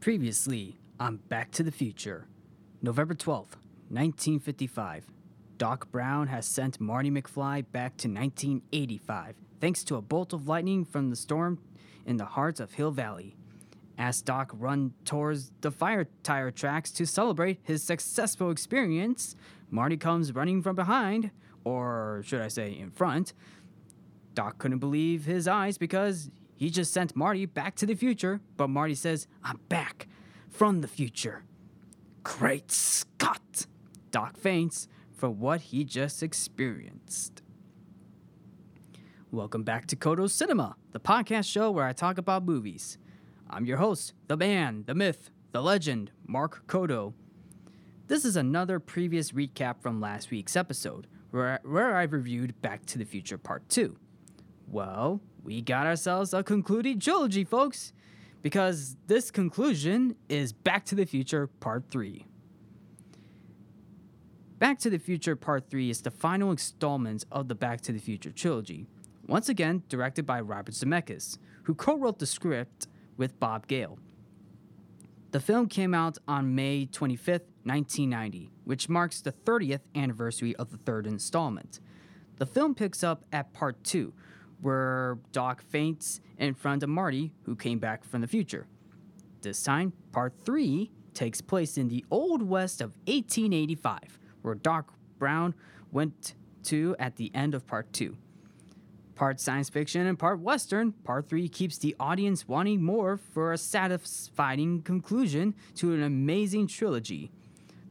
Previously on Back to the Future, November 12th, 1955. Doc Brown has sent Marty McFly back to 1985 thanks to a bolt of lightning from the storm in the heart of Hill Valley. As Doc runs towards the fire tire tracks to celebrate his successful experience, Marty comes running from behind, or should I say in front. Doc couldn't believe his eyes because he just sent Marty back to the future, but Marty says, I'm back from the future. Great Scott! Doc faints for what he just experienced. Welcome back to Codo Cinema, the podcast show where I talk about movies. I'm your host, the man, the myth, the legend, Mark Codo. This is another previous recap from last week's episode, where, where I reviewed Back to the Future Part 2. Well, we got ourselves a concluding trilogy, folks, because this conclusion is Back to the Future Part 3. Back to the Future Part 3 is the final installment of the Back to the Future trilogy, once again directed by Robert Zemeckis, who co wrote the script with Bob Gale. The film came out on May 25th, 1990, which marks the 30th anniversary of the third installment. The film picks up at part 2, where Doc faints in front of Marty, who came back from the future. This time, part 3 takes place in the Old West of 1885, where Doc Brown went to at the end of part 2. Part science fiction and part western, part 3 keeps the audience wanting more for a satisfying conclusion to an amazing trilogy.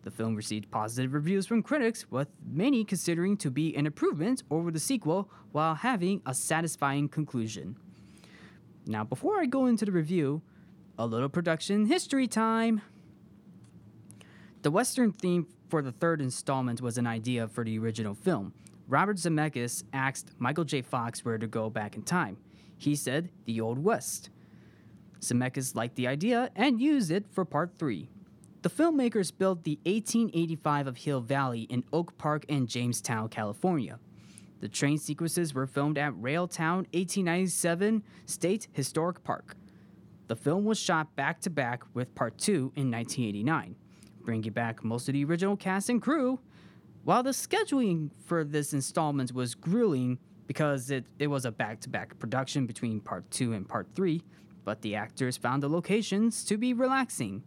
The film received positive reviews from critics, with many considering to be an improvement over the sequel while having a satisfying conclusion. Now, before I go into the review, a little production history time. The Western theme for the third installment was an idea for the original film, Robert Zemeckis asked Michael J. Fox where to go back in time. He said, the Old West. Zemeckis liked the idea and used it for part three. The filmmakers built the 1885 of Hill Valley in Oak Park and Jamestown, California. The train sequences were filmed at Railtown 1897 State Historic Park. The film was shot back to back with part two in 1989, bringing back most of the original cast and crew while the scheduling for this installment was grueling because it, it was a back to back production between part 2 and part 3, but the actors found the locations to be relaxing.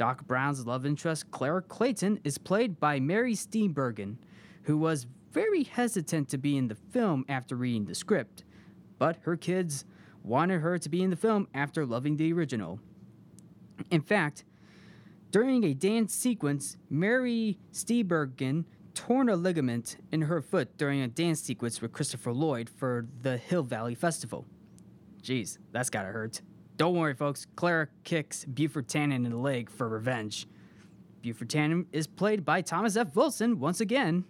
Doc Brown's love interest, Clara Clayton, is played by Mary Steenburgen, who was very hesitant to be in the film after reading the script, but her kids wanted her to be in the film after loving the original. In fact, during a dance sequence, Mary Steenburgen torn a ligament in her foot during a dance sequence with Christopher Lloyd for the Hill Valley Festival. Jeez, that's gotta hurt. Don't worry, folks. Clara kicks Buford Tannen in the leg for revenge. Buford Tannen is played by Thomas F. Wilson once again.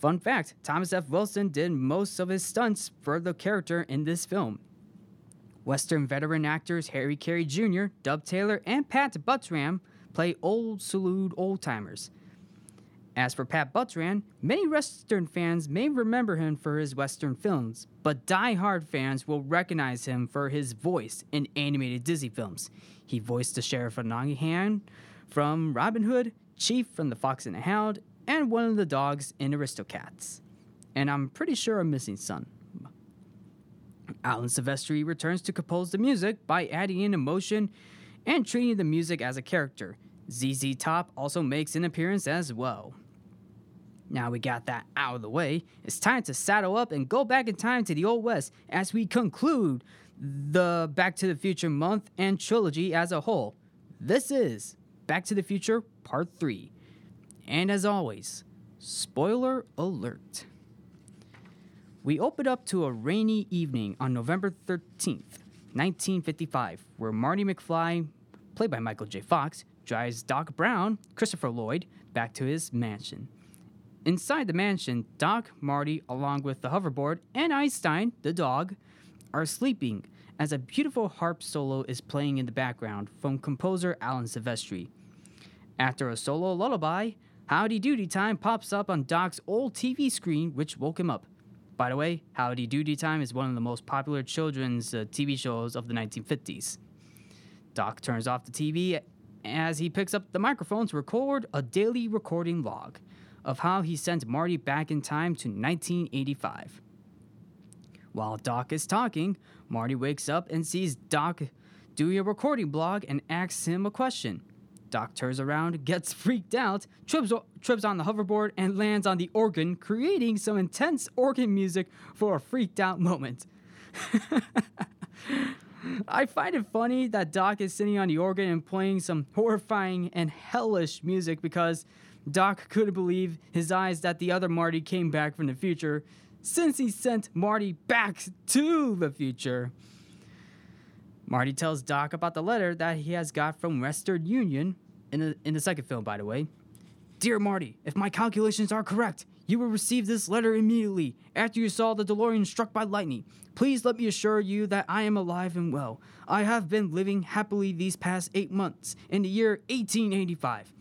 Fun fact Thomas F. Wilson did most of his stunts for the character in this film. Western veteran actors Harry Carey Jr., Dub Taylor, and Pat Buttram play old salute old timers. As for Pat Buttram, many Western fans may remember him for his Western films, but die-hard fans will recognize him for his voice in animated Disney films. He voiced the Sheriff of Nottingham from Robin Hood, Chief from The Fox and the Hound, and one of the dogs in Aristocats. And I'm pretty sure I'm missing some. Alan Silvestri returns to compose the music by adding in emotion and treating the music as a character. ZZ Top also makes an appearance as well. Now we got that out of the way, it's time to saddle up and go back in time to the Old West as we conclude the Back to the Future month and trilogy as a whole. This is Back to the Future Part 3. And as always, spoiler alert. We open up to a rainy evening on November 13th, 1955, where Marty McFly, played by Michael J. Fox, drives Doc Brown, Christopher Lloyd, back to his mansion. Inside the mansion, Doc, Marty, along with the hoverboard, and Einstein, the dog, are sleeping as a beautiful harp solo is playing in the background from composer Alan Silvestri. After a solo lullaby, Howdy Doody Time pops up on Doc's old TV screen, which woke him up. By the way, Howdy Doody Time is one of the most popular children's uh, TV shows of the 1950s. Doc turns off the TV as he picks up the microphone to record a daily recording log of how he sent Marty back in time to 1985. While Doc is talking, Marty wakes up and sees Doc doing a recording blog and asks him a question. Doc turns around, gets freaked out, trips, trips on the hoverboard, and lands on the organ, creating some intense organ music for a freaked out moment. I find it funny that Doc is sitting on the organ and playing some horrifying and hellish music because Doc couldn't believe his eyes that the other Marty came back from the future since he sent Marty back to the future. Marty tells Doc about the letter that he has got from Western Union in the, in the second film, by the way. Dear Marty, if my calculations are correct, you will receive this letter immediately after you saw the DeLorean struck by lightning. Please let me assure you that I am alive and well. I have been living happily these past eight months in the year 1885.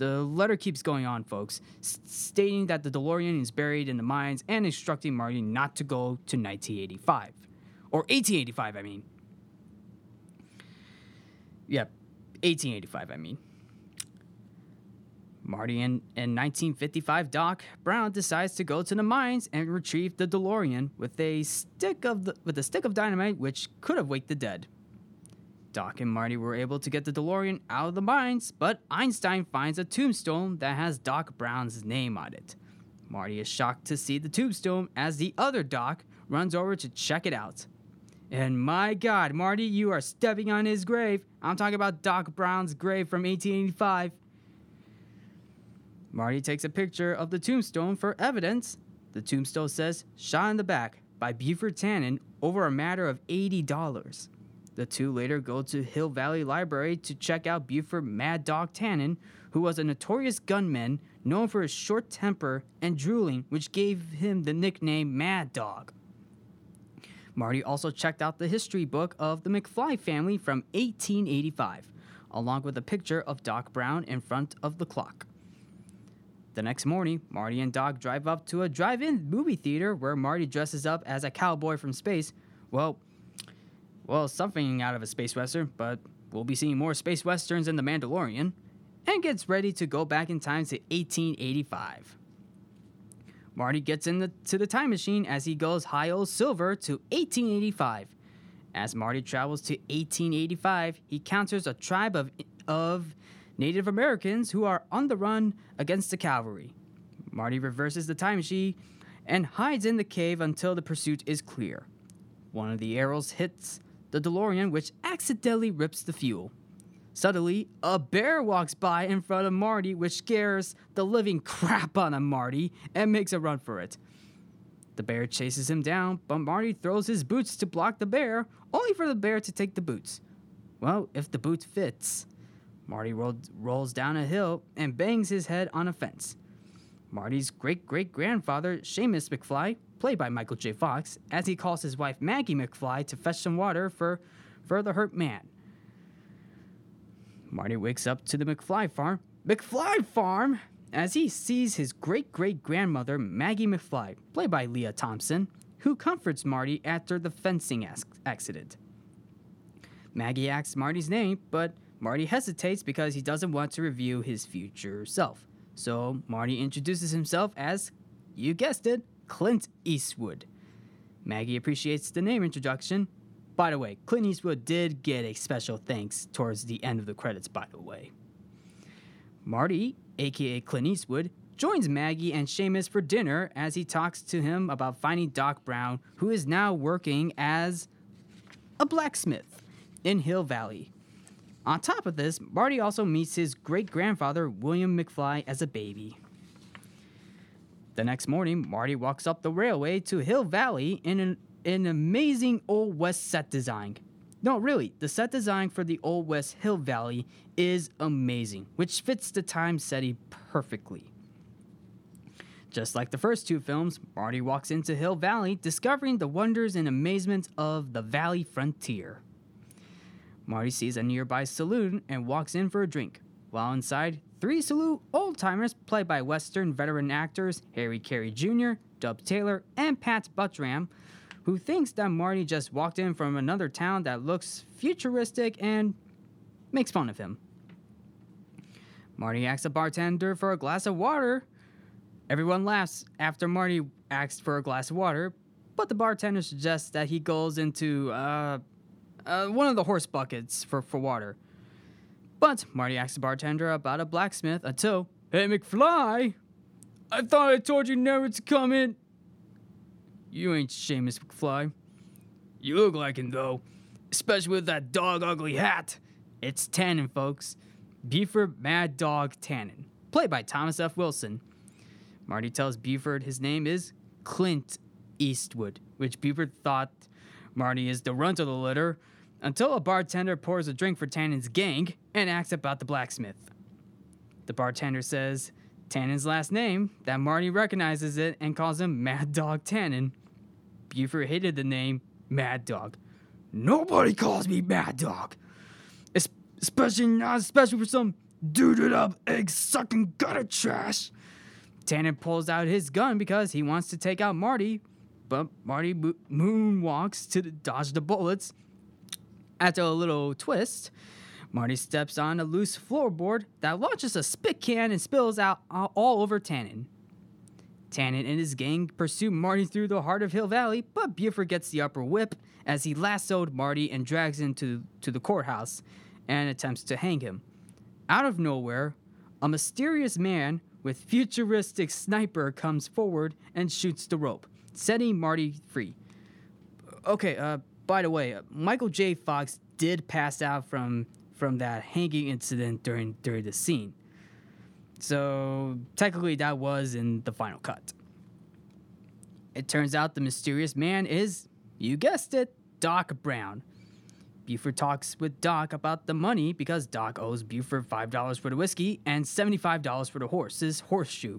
The letter keeps going on, folks, stating that the DeLorean is buried in the mines and instructing Marty not to go to 1985. Or 1885, I mean. Yep, 1885, I mean. Marty in, in 1955, Doc Brown decides to go to the mines and retrieve the DeLorean with a stick of the, with a stick of dynamite, which could have waked the dead. Doc and Marty were able to get the DeLorean out of the mines, but Einstein finds a tombstone that has Doc Brown's name on it. Marty is shocked to see the tombstone as the other Doc runs over to check it out. And my God, Marty, you are stepping on his grave. I'm talking about Doc Brown's grave from 1885. Marty takes a picture of the tombstone for evidence. The tombstone says, shot in the back by Buford Tannen over a matter of $80. The two later go to Hill Valley Library to check out Buford Mad Dog Tannen, who was a notorious gunman known for his short temper and drooling, which gave him the nickname Mad Dog. Marty also checked out the history book of the McFly family from 1885, along with a picture of Doc Brown in front of the clock. The next morning, Marty and Doc drive up to a drive in movie theater where Marty dresses up as a cowboy from space. Well, well, something out of a space western, but we'll be seeing more space westerns in The Mandalorian, and gets ready to go back in time to 1885. Marty gets into the, time machine as he goes high old silver to 1885. As Marty travels to 1885, he encounters a tribe of, of Native Americans who are on the run against the cavalry. Marty reverses the time machine and hides in the cave until the pursuit is clear. One of the arrows hits the DeLorean, which accidentally rips the fuel. Suddenly, a bear walks by in front of Marty, which scares the living crap out of Marty and makes a run for it. The bear chases him down, but Marty throws his boots to block the bear, only for the bear to take the boots. Well, if the boot fits. Marty rolls down a hill and bangs his head on a fence. Marty's great great grandfather, Seamus McFly, played by Michael J. Fox, as he calls his wife Maggie McFly to fetch some water for, for the hurt man. Marty wakes up to the McFly farm. McFly farm! As he sees his great great grandmother, Maggie McFly, played by Lea Thompson, who comforts Marty after the fencing accident. Maggie asks Marty's name, but Marty hesitates because he doesn't want to reveal his future self. So Marty introduces himself as, you guessed it, Clint Eastwood. Maggie appreciates the name introduction. By the way, Clint Eastwood did get a special thanks towards the end of the credits, by the way. Marty, aka Clint Eastwood, joins Maggie and Seamus for dinner as he talks to him about finding Doc Brown, who is now working as a blacksmith in Hill Valley. On top of this, Marty also meets his great grandfather, William McFly, as a baby. The next morning, Marty walks up the railway to Hill Valley in an, an amazing Old West set design. No, really, the set design for the Old West Hill Valley is amazing, which fits the time setting perfectly. Just like the first two films, Marty walks into Hill Valley, discovering the wonders and amazement of the valley frontier. Marty sees a nearby saloon and walks in for a drink. While inside, three salute old timers played by Western veteran actors Harry Carey Jr., Dub Taylor, and Pat Buttram, who thinks that Marty just walked in from another town that looks futuristic and makes fun of him. Marty asks the bartender for a glass of water. Everyone laughs after Marty asks for a glass of water, but the bartender suggests that he goes into uh, uh, one of the horse buckets for, for water. But Marty asks the bartender about a blacksmith until, Hey McFly, I thought I told you never to come in. You ain't Seamus McFly. You look like him though, especially with that dog ugly hat. It's Tannen, folks. Buford Mad Dog Tannen, played by Thomas F. Wilson. Marty tells Buford his name is Clint Eastwood, which Buford thought Marty is the runt of the litter until a bartender pours a drink for Tannen's gang and asks about the blacksmith. The bartender says Tannen's last name, that Marty recognizes it and calls him Mad Dog Tannen. Buford hated the name Mad Dog. Nobody calls me Mad Dog. Es- especially not especially for some duded up egg sucking gutter trash. Tannen pulls out his gun because he wants to take out Marty, but Marty mo- moonwalks to dodge the bullets. After a little twist, Marty steps on a loose floorboard that launches a spit can and spills out all over Tannen. Tannen and his gang pursue Marty through the heart of Hill Valley, but Buford gets the upper whip as he lassoed Marty and drags him to, to the courthouse and attempts to hang him. Out of nowhere, a mysterious man with futuristic sniper comes forward and shoots the rope, setting Marty free. Okay, uh, by the way, uh, Michael J. Fox did pass out from from that hanging incident during during the scene. So technically, that was in the final cut. It turns out the mysterious man is, you guessed it, Doc Brown. Buford talks with Doc about the money because Doc owes Buford $5 for the whiskey and $75 for the horse's horseshoe.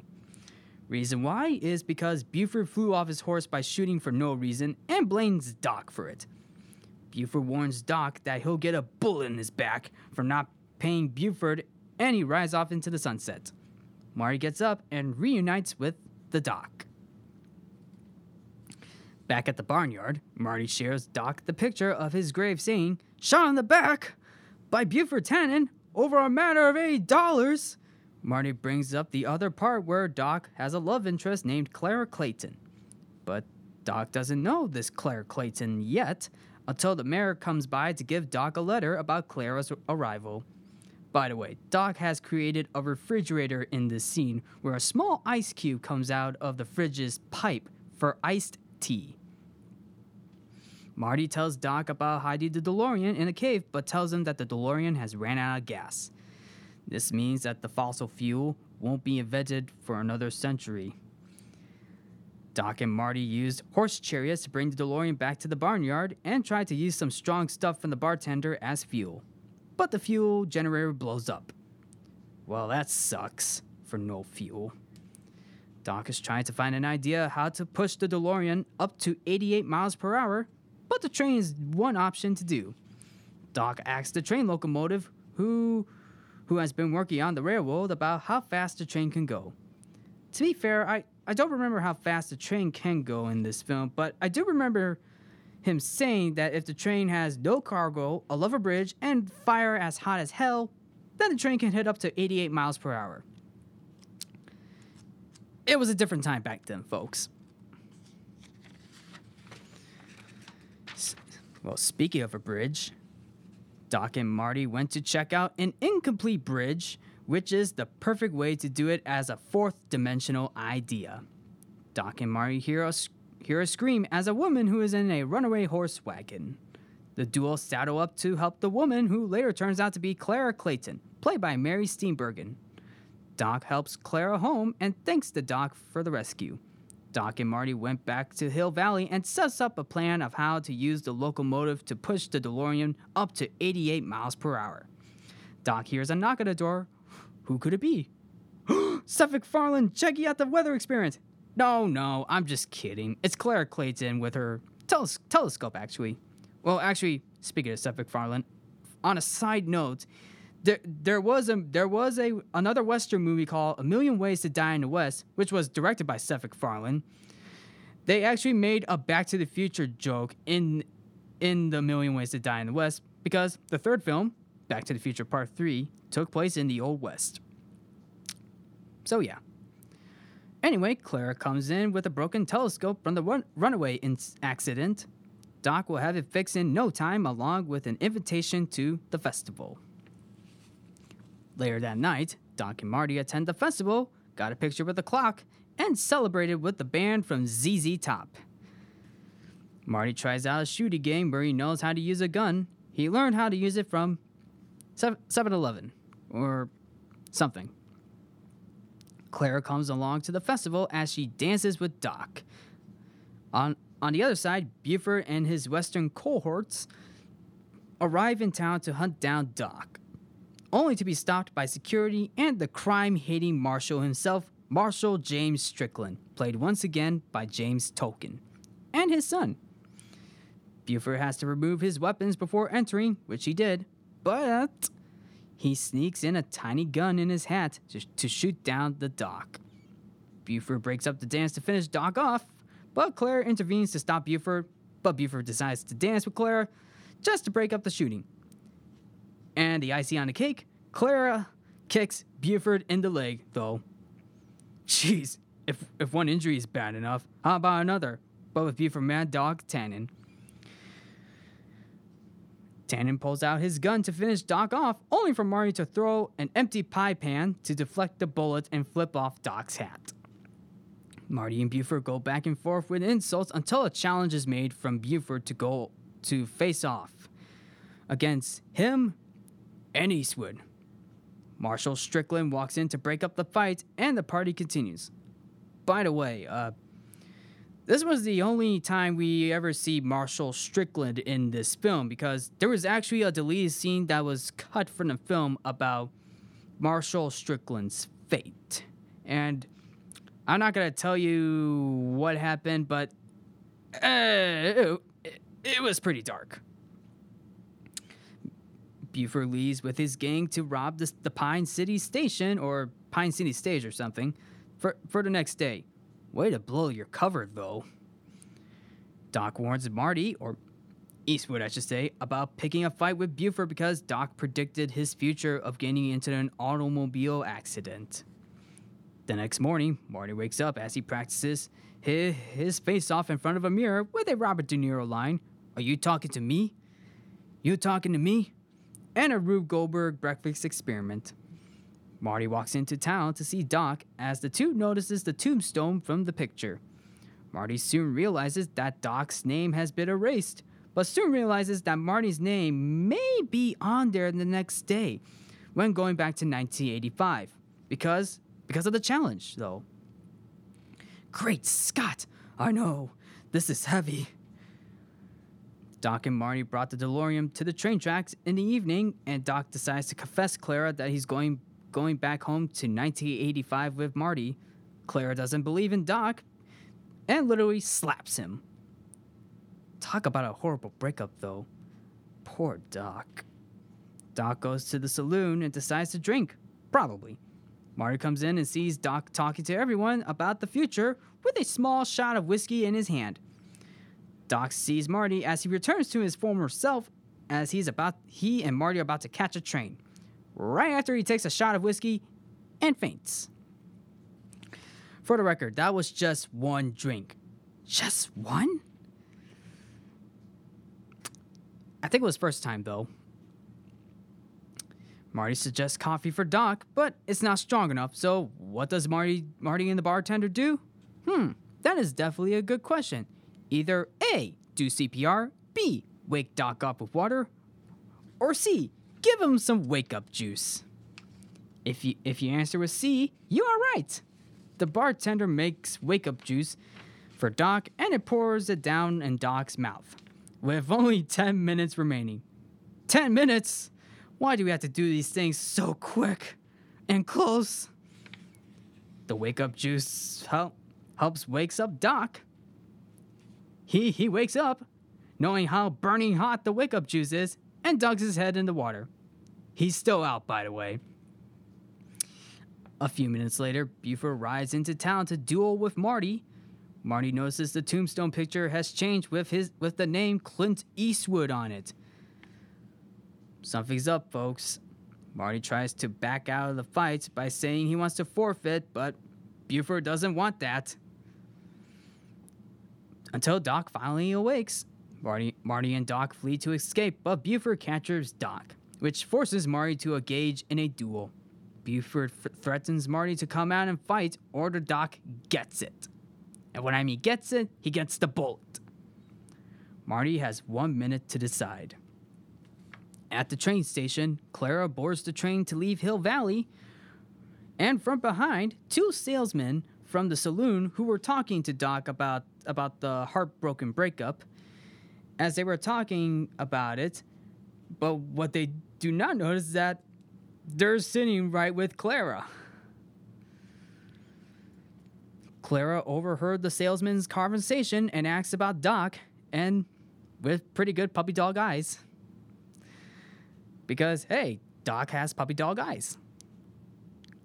Reason why is because Buford flew off his horse by shooting for no reason and blames Doc for it. Buford warns Doc that he'll get a bullet in his back for not paying Buford and he rides off into the sunset. Marty gets up and reunites with the Doc. Back at the barnyard, Marty shares Doc the picture of his grave saying, Shot in the back by Buford Tannen over a matter of eight dollars. Marty brings up the other part where Doc has a love interest named Clara Clayton. But Doc doesn't know this Clara Clayton yet until the mayor comes by to give Doc a letter about Clara's arrival. By the way, Doc has created a refrigerator in this scene where a small ice cube comes out of the fridge's pipe for iced tea. Marty tells Doc about hiding the DeLorean in a cave, but tells him that the DeLorean has ran out of gas. This means that the fossil fuel won't be invented for another century. Doc and Marty used horse chariots to bring the DeLorean back to the barnyard and tried to use some strong stuff from the bartender as fuel. But the fuel generator blows up. Well, that sucks for no fuel. Doc is trying to find an idea how to push the DeLorean up to 88 miles per hour, but the train is one option to do. Doc asks the train locomotive who who has been working on the railroad about how fast the train can go. To be fair, I, I don't remember how fast the train can go in this film, but I do remember him saying that if the train has no cargo, a level bridge, and fire as hot as hell, then the train can hit up to 88 miles per hour. It was a different time back then, folks. Well, speaking of a bridge, Doc and Marty went to check out an incomplete bridge, which is the perfect way to do it as a fourth dimensional idea. Doc and Marty hear a, hear a scream as a woman who is in a runaway horse wagon. The duo saddle up to help the woman, who later turns out to be Clara Clayton, played by Mary Steenburgen. Doc helps Clara home and thanks the Doc for the rescue. Doc and Marty went back to Hill Valley and sets up a plan of how to use the locomotive to push the DeLorean up to 88 miles per hour. Doc hears a knock at the door. Who could it be? Seth MacFarlane checking out the weather experience. No, no, I'm just kidding. It's Clara Clayton with her teles- telescope, actually. Well, actually, speaking of Seth MacFarlane, on a side note, there there was a there was a another western movie called A Million Ways to Die in the West, which was directed by Seth MacFarlane. They actually made a Back to the Future joke in in the Million Ways to Die in the West because the third film, Back to the Future Part 3 took place in the Old West. So, yeah. Anyway, Clara comes in with a broken telescope from the run- runaway in- accident. Doc will have it fixed in no time, along with an invitation to the festival. Later that night, Doc and Marty attend the festival, got a picture with the clock, and celebrated with the band from ZZ Top. Marty tries out a shooting game where he knows how to use a gun. He learned how to use it from 7 Eleven or something. Clara comes along to the festival as she dances with Doc. On, on the other side, Buford and his western cohorts arrive in town to hunt down Doc, only to be stopped by security and the crime hating marshal himself, Marshal James Strickland, played once again by James Tolkan, and his son. Buford has to remove his weapons before entering, which he did, but he sneaks in a tiny gun in his hat to, to shoot down the Doc. Buford breaks up the dance to finish Doc off, but Claire intervenes to stop Buford, but Buford decides to dance with Claire just to break up the shooting. And the icing on the cake, Clara kicks Buford in the leg, though. Jeez, if, if one injury is bad enough, how about another? But with Buford Mad Dog Tannen. Tannen pulls out his gun to finish Doc off, only for Marty to throw an empty pie pan to deflect the bullet and flip off Doc's hat. Marty and Buford go back and forth with insults until a challenge is made from Buford to go to face off against him and Eastwood. Marshal Strickland walks in to break up the fight, and the party continues. By the way, uh, this was the only time we ever see Marshal Strickland in this film because there was actually a deleted scene that was cut from the film about Marshal Strickland's fate. And I'm not going to tell you what happened, but uh, it, it was pretty dark. Buford leaves with his gang to rob the, the Pine City Station or Pine City Stage or something for, for the next day. Way to blow your cover, though. Doc warns Marty, or Eastwood, I should say, about picking a fight with Buford because Doc predicted his future of getting into an automobile accident. The next morning, Marty wakes up as he practices his, his face off in front of a mirror with a Robert De Niro line Are you talking to me? You talking to me? And a Rube Goldberg breakfast experiment. Marty walks into town to see Doc as the two notices the tombstone from the picture. Marty soon realizes that Doc's name has been erased, but soon realizes that Marty's name may be on there the next day when going back to 1985 because because of the challenge though. Great Scott! I know. This is heavy. Doc and Marty brought the DeLorean to the train tracks in the evening, and Doc decides to confess Clara that he's going going back home to 1985 with Marty. Clara doesn't believe in Doc and literally slaps him. Talk about a horrible breakup, though. Poor Doc. Doc goes to the saloon and decides to drink. Probably. Marty comes in and sees Doc talking to everyone about the future with a small shot of whiskey in his hand. Doc sees Marty as he returns to his former self as he's about he and Marty are about to catch a train right after he takes a shot of whiskey and faints. For the record, that was just one drink. Just one? I think it was first time though. Marty suggests coffee for Doc, but it's not strong enough. So, what does Marty Marty and the bartender do? Hmm, that is definitely a good question. Either A, do CPR, B, wake Doc up with water, or C, give him some wake up juice. If you if you answer with C, you are right. The bartender makes wake up juice for Doc and it pours it down in Doc's mouth. With only 10 minutes remaining. 10 minutes? Why do we have to do these things so quick and close? The wake up juice help, helps wakes up Doc. He he wakes up knowing how burning hot the wake up juice is and dunks his head in the water. He's still out, by the way. A few minutes later, Buford rides into town to duel with Marty. Marty notices the tombstone picture has changed with his with the name Clint Eastwood on it. something's up, folks. Marty tries to back out of the fight by saying he wants to forfeit, but Buford doesn't want that. Until Doc finally awakes, Marty, Marty and Doc flee to escape, but Buford captures Doc, which forces Marty to engage in a duel. Buford f- threatens Marty to come out and fight, or the Doc gets it. And when I mean gets it, he gets the bullet. Marty has one minute to decide. At the train station, Clara boards the train to leave Hill Valley, and from behind, two salesmen from the saloon who were talking to Doc about about the heartbroken breakup. As they were talking about it, but what they do not notice is that they're sitting right with Clara. Clara overheard the salesman's conversation and asks about Doc, and with pretty good puppy dog eyes. Because, hey, Doc has puppy dog eyes.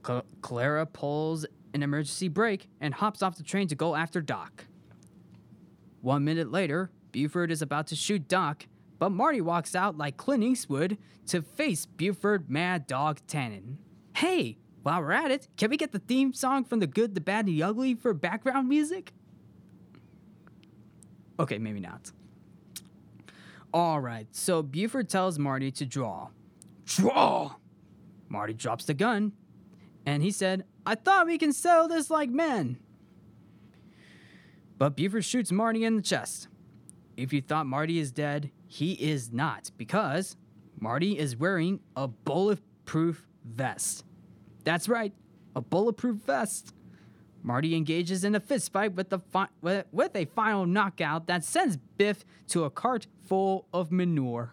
Cl- Clara pulls an emergency brake and hops off the train to go after Doc. One minute later, Buford is about to shoot Doc, but Marty walks out like Clint Eastwood to face Buford Mad Dog Tannen. Hey, while we're at it, can we get the theme song from The Good, the Bad, and the Ugly for background music? Okay, maybe not. All right, so Buford tells Marty to draw. Draw! Marty drops the gun, and he said, I thought we can settle this like men. But Buford shoots Marty in the chest. If you thought Marty is dead, he is not, because Marty is wearing a bulletproof vest. That's right, a bulletproof vest. Marty engages in a fistfight with, fi- with, a final knockout that sends Biff to a cart full of manure.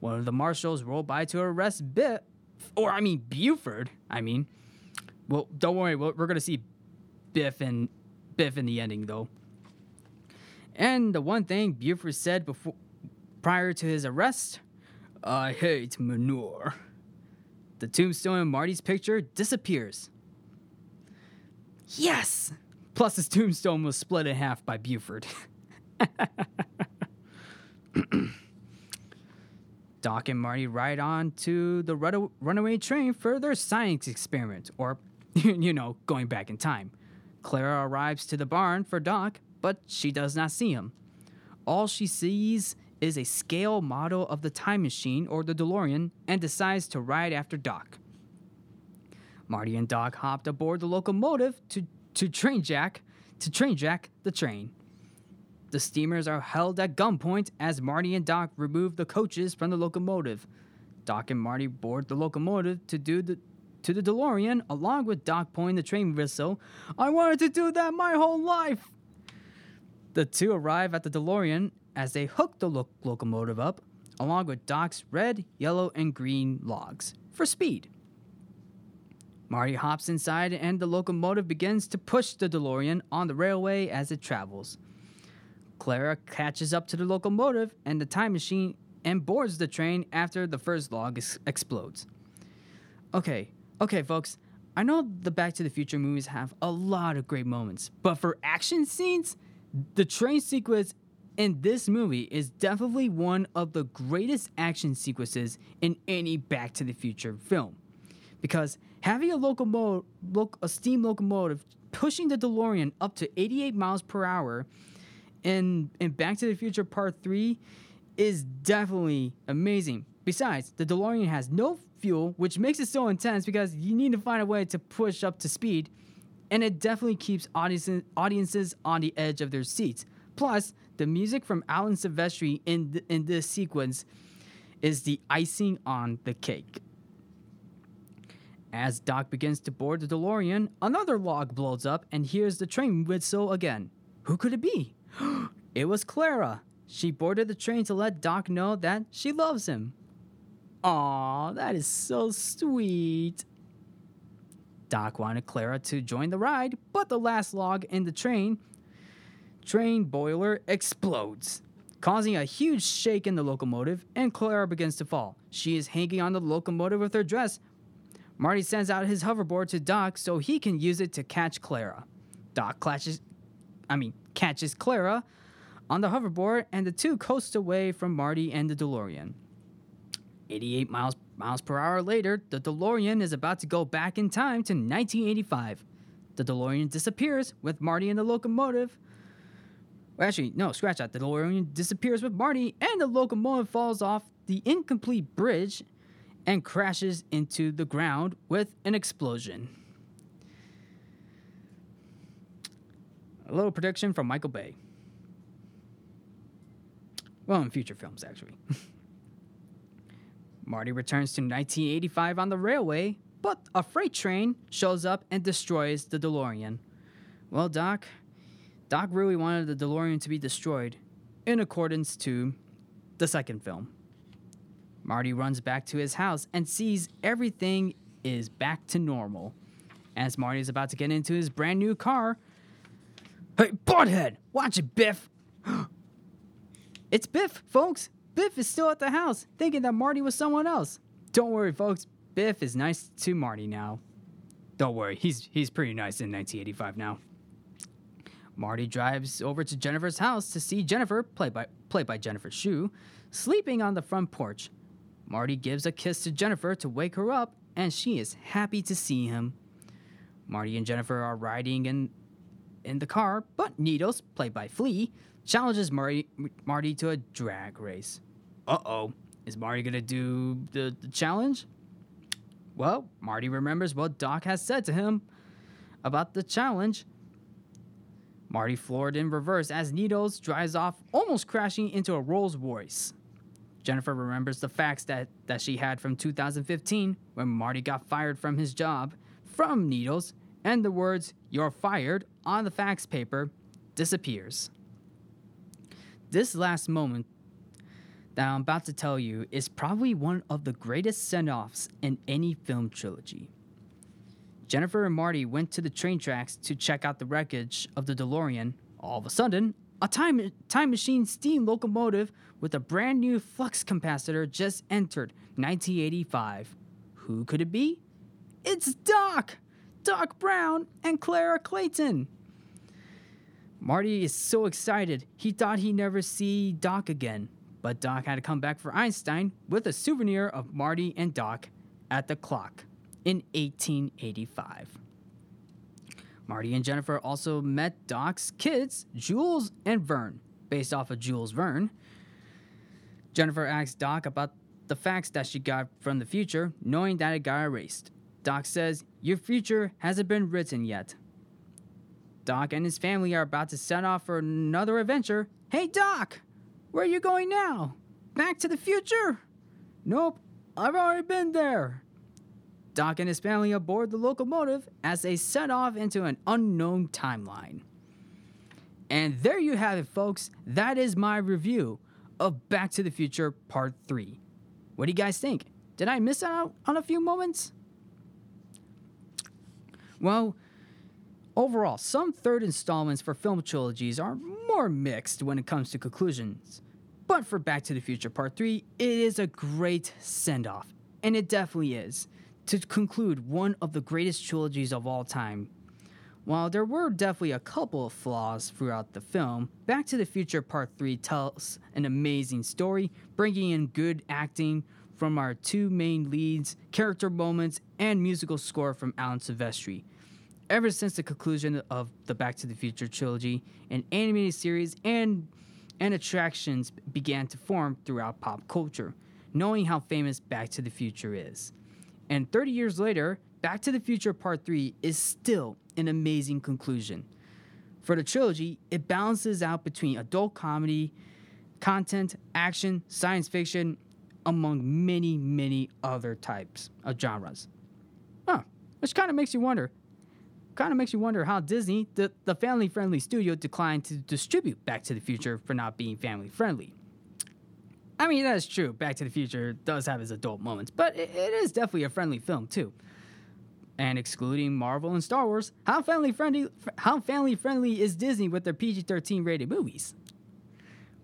One of the marshals roll by to arrest Biff, or I mean Buford. I mean, well, don't worry, we're we're gonna see Biff and Biff in the ending though. And the one thing Buford said before, prior to his arrest, I hate manure. The tombstone in Marty's picture disappears. Yes! Plus, his tombstone was split in half by Buford. Doc and Marty ride on to the run- runaway train for their science experiment, or, you know, going back in time. Clara arrives to the barn for Doc, but she does not see him. All she sees is a scale model of the time machine or the DeLorean and decides to ride after Doc. Marty and Doc hopped aboard the locomotive to, to train Jack to train Jack the train. The steamers are held at gunpoint as Marty and Doc remove the coaches from the locomotive. Doc and Marty board the locomotive to do the to the DeLorean, along with Doc pointing the train whistle. I wanted to do that my whole life. The two arrive at the DeLorean as they hook the lo- locomotive up, along with Doc's red, yellow, and green logs for speed. Marty hops inside and the locomotive begins to push the DeLorean on the railway as it travels. Clara catches up to the locomotive and the time machine and boards the train after the first log ex- explodes. Okay, okay, folks. I know the Back to the Future movies have a lot of great moments, but for action scenes, the train sequence in this movie is definitely one of the greatest action sequences in any Back to the Future film. Because having a loc- a steam locomotive pushing the DeLorean up to 88 miles per hour in in Back to the Future Part 3 is definitely amazing. Besides, the DeLorean has no fuel, which makes it so intense because you need to find a way to push up to speed, and it definitely keeps audiences on the edge of their seats. Plus, the music from Alan Silvestri in th- in this sequence is the icing on the cake. As Doc begins to board the DeLorean, another log blows up and hears the train whistle again. Who could it be? it was Clara. She boarded the train to let Doc know that she loves him. Aw, that is so sweet. Doc wanted Clara to join the ride, but the last log in the train train boiler explodes, causing a huge shake in the locomotive, and Clara begins to fall. She is hanging on the locomotive with her dress. Marty sends out his hoverboard to Doc so he can use it to catch Clara. Doc catches, I mean, catches Clara on the hoverboard, and the two coast away from Marty and the DeLorean. 88 miles miles per hour later, the DeLorean is about to go back in time to 1985. The DeLorean disappears with Marty and the locomotive. Well, actually, no, scratch that. The DeLorean disappears with Marty, and the locomotive falls off the incomplete bridge and crashes into the ground with an explosion. A little prediction from Michael Bay. Well, in future films, actually. Marty returns to 1985 on the railway, but a freight train shows up and destroys the DeLorean. Well, Doc, Doc really wanted the DeLorean to be destroyed in accordance to the second film. Marty runs back to his house and sees everything is back to normal. As Marty is about to get into his brand new car, hey, butthead, watch it, Biff! it's Biff, folks. Biff is still at the house, thinking that Marty was someone else. Don't worry, folks. Biff is nice to Marty now. Don't worry, he's he's pretty nice in 1985 now. Marty drives over to Jennifer's house to see Jennifer, played by played by Jennifer Shue, sleeping on the front porch. Marty gives a kiss to Jennifer to wake her up, and she is happy to see him. Marty and Jennifer are riding in in the car, but Needles, played by Flea, challenges Marty, Marty to a drag race. Uh oh, is Marty gonna do the, the challenge? Well, Marty remembers what Doc has said to him about the challenge. Marty floored in reverse as Needles drives off, almost crashing into a Rolls Royce. Jennifer remembers the facts that, that she had from 2015 when Marty got fired from his job from Needles, and the words, You're fired, on the fax paper disappears. This last moment that I'm about to tell you is probably one of the greatest send offs in any film trilogy. Jennifer and Marty went to the train tracks to check out the wreckage of the DeLorean. All of a sudden, a time, time machine steam locomotive with a brand new flux capacitor just entered 1985. Who could it be? It's Doc! Doc Brown and Clara Clayton! Marty is so excited, he thought he'd never see Doc again. But Doc had to come back for Einstein with a souvenir of Marty and Doc at the clock in 1885. Marty and Jennifer also met Doc's kids, Jules and Verne, based off of Jules Verne. Jennifer asked Doc about the facts that she got from the future, knowing that it got erased. Doc says, Your future hasn't been written yet. Doc and his family are about to set off for another adventure. Hey, Doc! Where are you going now? Back to the future? Nope, I've already been there. Doc and his family aboard the locomotive as they set off into an unknown timeline. And there you have it, folks. That is my review of Back to the Future Part 3. What do you guys think? Did I miss out on a few moments? Well, overall, some third installments for film trilogies are more mixed when it comes to conclusions. But for Back to the Future Part 3, it is a great send off. And it definitely is to conclude one of the greatest trilogies of all time. While there were definitely a couple of flaws throughout the film, Back to the Future Part 3 tells an amazing story, bringing in good acting from our two main leads, character moments, and musical score from Alan Silvestri. Ever since the conclusion of the Back to the Future trilogy, an animated series and, and attractions began to form throughout pop culture, knowing how famous Back to the Future is. And 30 years later, Back to the Future Part 3 is still an amazing conclusion. For the trilogy, it balances out between adult comedy, content, action, science fiction, among many, many other types of genres. Huh, which kind of makes you wonder. Kind of makes you wonder how Disney, the, the family friendly studio, declined to distribute Back to the Future for not being family friendly. I mean, that's true. Back to the Future does have its adult moments, but it, it is definitely a friendly film too. And excluding Marvel and Star Wars, how family friendly how family friendly is Disney with their PG-13 rated movies?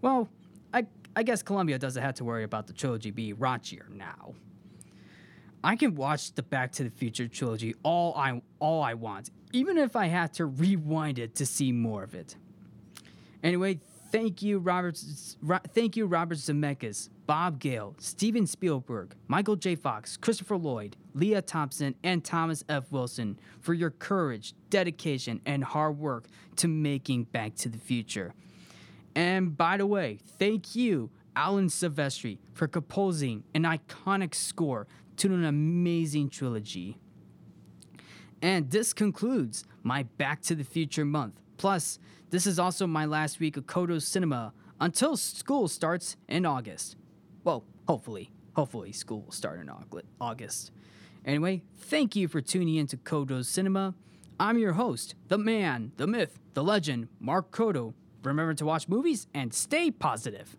Well, I I guess Columbia doesn't have to worry about the trilogy being raunchier now. I can watch the Back to the Future trilogy all I all I want, even if I have to rewind it to see more of it. Anyway, Thank you, Robert. Ro- thank you, Robert Zemeckis, Bob Gale, Steven Spielberg, Michael J. Fox, Christopher Lloyd, Lea Thompson, and Thomas F. Wilson for your courage, dedication, and hard work to making Back to the Future. And by the way, thank you, Alan Silvestri, for composing an iconic score to an amazing trilogy. And this concludes my Back to the Future month. Plus, this is also my last week of Codo Cinema until school starts in August. Well, hopefully. Hopefully, school will start in August. Anyway, thank you for tuning in to Codo Cinema. I'm your host, the man, the myth, the legend, Mark Codo. Remember to watch movies and stay positive.